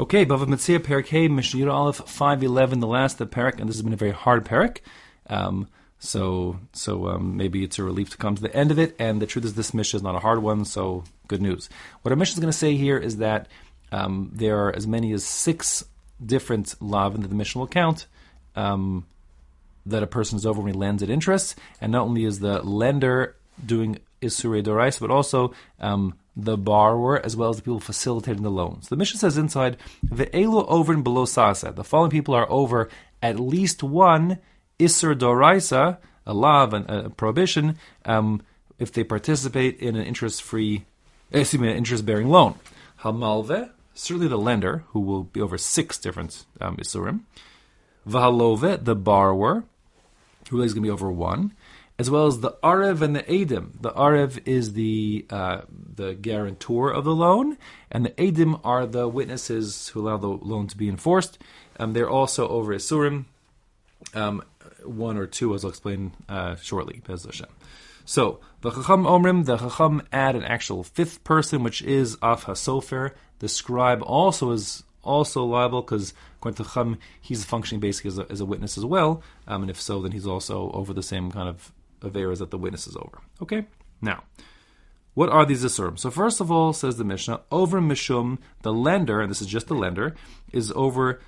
Okay, Bava Metzia Perik Mishnah Aleph five eleven, the last of the Perik, and this has been a very hard Perik. Um, so so um, maybe it's a relief to come to the end of it. And the truth is, this Mishnah is not a hard one, so good news. What our Mishnah is going to say here is that um, there are as many as six different lav that the Mishnah will count. Um, that a person is over when he lends at interest, and not only is the lender doing Isurei Dorais, but also um, the borrower as well as the people facilitating the loans. The Mishnah says inside, Ve'elu over and below Sasa. The following people are over at least one Isur Doraisa, a law, a prohibition, um, if they participate in an interest-free, excuse me, an interest-bearing loan. Hamalve, certainly the lender, who will be over six different um, Isurim. Vahalove, the borrower, who is going to be over one as well as the Arev and the Adim. The Arev is the uh, the guarantor of the loan, and the Adim are the witnesses who allow the loan to be enforced. Um, they're also over Isurim, um, one or two, as I'll explain uh, shortly. So the Chacham Omrim, the Chacham add an actual fifth person, which is Af HaSofer. The scribe also is also liable because according to Chacham, he's functioning basically as a, as a witness as well. Um, and if so, then he's also over the same kind of Averas that the witness is over. Okay? Now, what are these Isurim? So, first of all, says the Mishnah, over Mishum, the lender, and this is just the lender, is over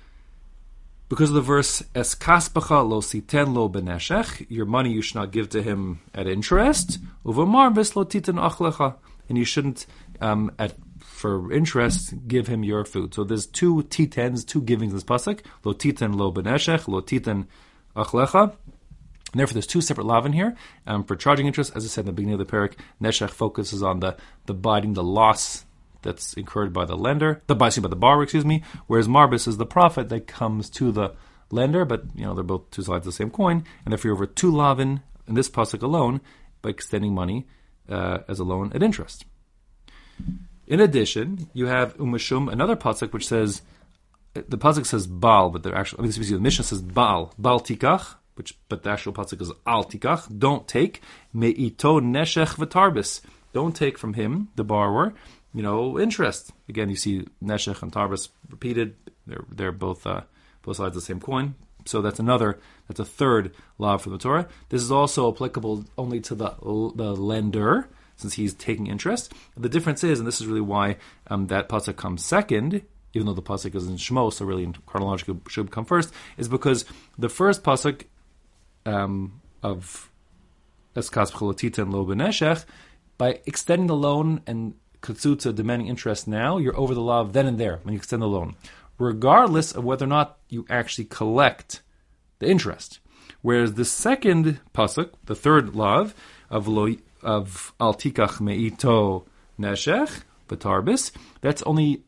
because of the verse Es kaspacha lo siten lo beneshech, your money you should not give to him at interest. Over marvis lo titan achlecha, and you shouldn't um, at for interest give him your food. So there's two titens, two givings in this pasuk. Lo titan lo beneshech, lo titan achlecha. And therefore, there's two separate lavin here. Um, for charging interest, as I said in the beginning of the parak, Neshech focuses on the, the biting, the loss that's incurred by the lender, the by the borrower, excuse me, whereas Marbis is the profit that comes to the lender, but you know they're both two sides of the same coin, and therefore you're over two lavin in this pasuk alone by extending money uh, as a loan at interest. In addition, you have umashum, another pasuk which says the pasuk says Baal, but they're actually I mean, the Mishnah says Baal, Baal tikach, which but the actual pasuk is al tikach. Don't take meito neshech v'tarbis. Don't take from him the borrower. You know interest. Again, you see neshech and tarbis repeated. They're they're both uh, both sides of the same coin. So that's another. That's a third law from the Torah. This is also applicable only to the the lender since he's taking interest. The difference is, and this is really why um, that pasuk comes second, even though the pasuk is in Shmo, so really in chronological should come first, is because the first pasuk um, of Eskas Cholotita and Lo Beneshech, by extending the loan and Katsutsa demanding interest now, you're over the law then and there when you extend the loan, regardless of whether or not you actually collect the interest. Whereas the second pasuk, the third law of lo, of al tikach meito neshech betarbis, that's only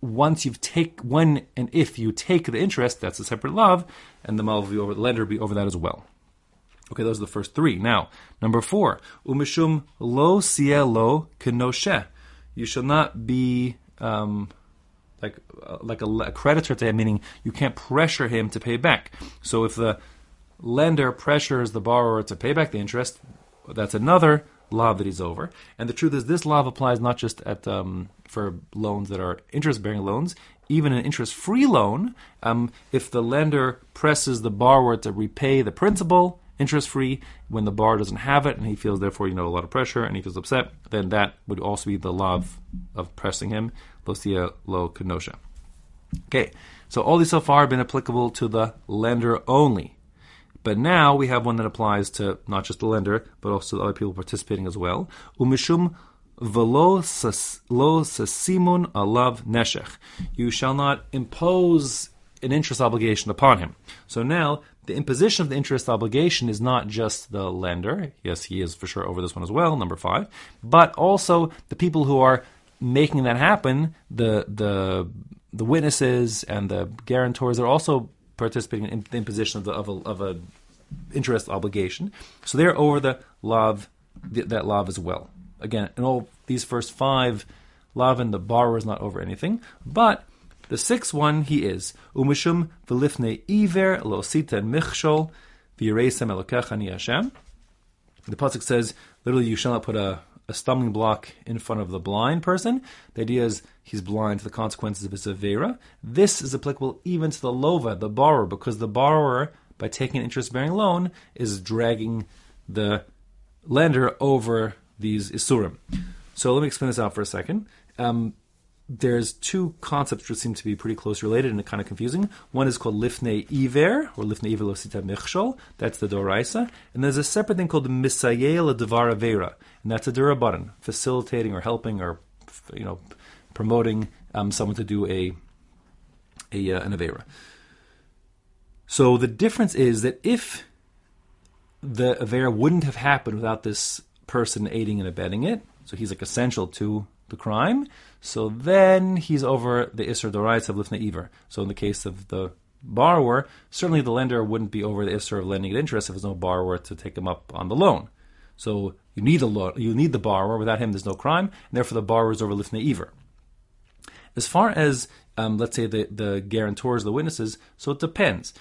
once you've take when and if you take the interest, that's a separate law, and the malvi over the lender be over that as well. Okay, those are the first three. Now, number four, umishum lo cielo kenoshe. You shall not be um, like uh, like a, a, creditor to him, meaning you can't pressure him to pay back. So if the lender pressures the borrower to pay back the interest, that's another law that he's over. And the truth is, this law applies not just at um, for loans that are interest-bearing loans, even an interest-free loan. Um, if the lender presses the borrower to repay the principal interest free. When the bar doesn't have it and he feels therefore you know a lot of pressure and he feels upset, then that would also be the love of pressing him. Losia lo kenosha. Okay, so all these so far have been applicable to the lender only. But now we have one that applies to not just the lender, but also the other people participating as well. Umishum velo lo sasimun alav neshech. You shall not impose an interest obligation upon him. So now the imposition of the interest obligation is not just the lender. Yes, he is for sure over this one as well, number five, but also the people who are making that happen, the the the witnesses and the guarantors are also participating in the imposition of the of a, of a interest obligation. So they're over the love that love as well. Again, in all these first five, love and the borrower is not over anything, but the sixth one he is umishum v'lifnei iver lo sita michshol v'yireisem elokecha ni Hashem. The pasuk says literally, you shall not put a a stumbling block in front of the blind person. The idea is he's blind to the consequences of his avera. This is applicable even to the lova, the borrower, because the borrower, by taking an interest-bearing loan, is dragging the lender over these isurim. So let me explain this out for a second. Um, there's two concepts which seem to be pretty close related and kind of confusing. One is called lifnei iver, or lifnei iver losita michshol. That's the doraisa. And there's a separate thing called misayel devar avera, and that's a durabaran, facilitating or helping or you know promoting um, someone to do a, a uh, an avera. So the difference is that if the avera wouldn't have happened without this person aiding and abetting it, so he's like essential to the crime. So then he's over the Isser Dorais of Lifnei Iver. So in the case of the borrower, certainly the lender wouldn't be over the Isser of lending at interest if there's no borrower to take him up on the loan. So you need the lo- you need the borrower. Without him, there's no crime, and therefore the borrower is over Lifnei Iver. As far as um, let's say the the guarantors, the witnesses, so it depends.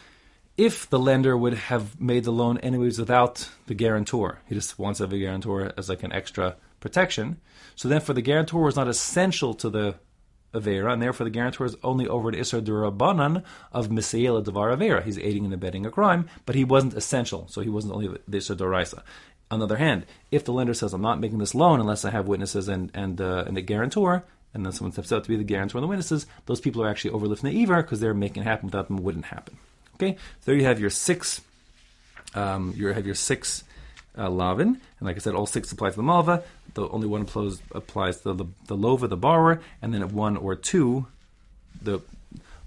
If the lender would have made the loan anyways without the guarantor, he just wants to have a guarantor as like an extra protection. So then, for the guarantor is not essential to the Avera, and therefore the guarantor is only over the Isra Durabanan of Misayela Devar Avera. He's aiding and abetting a crime, but he wasn't essential, so he wasn't only the Isra Doraisa. On the other hand, if the lender says, I'm not making this loan unless I have witnesses and, and, uh, and a guarantor, and then someone steps out to be the guarantor and the witnesses, those people are actually overlifting the Iver because they're making it happen without them, it wouldn't happen. Okay, so there you have your six, um, you have your six uh, lavin, and like I said, all six apply to the malva. The only one applies, applies to the, the lova, the borrower, and then one or two, the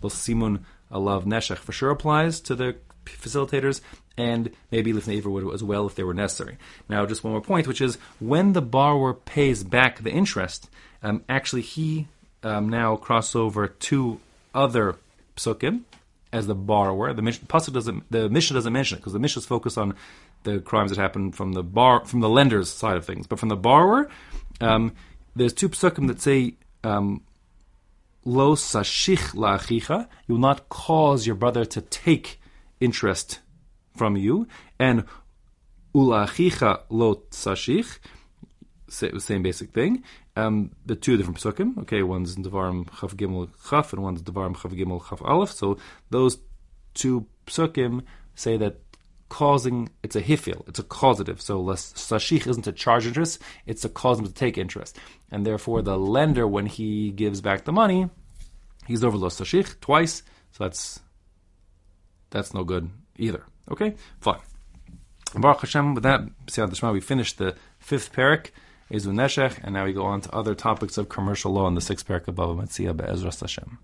simun alav neshech for sure applies to the facilitators, and maybe lifnei would as well if they were necessary. Now, just one more point, which is when the borrower pays back the interest, um, actually he um, now crosses over two other psukim as the borrower. The pasuk doesn't, the Mishnah doesn't mention it because the Mishnah is focused on the crimes that happen from the bar from the lender's side of things, but from the borrower, um, there's two psukim that say um, lo sashich la'achicha, you will not cause your brother to take interest from you, and ula'achicha lo sashich, same basic thing. Um, the two different psukim. Okay, one's Devarim Chav Gimel Chaf, and one's Devarim Chav Gimel Chaf Aleph. So those two psukim say that causing it's a hifil, it's a causative. So sashich isn't a charge interest, it's a cause him to take interest. And therefore the lender, when he gives back the money, he's over los sashich twice, so that's that's no good either. Okay? Fine. Baruch Hashem, with that, we finished the fifth parak, Ezu Neshech, and now we go on to other topics of commercial law in the sixth parak of Bava Metzia Be'ezras Hashem.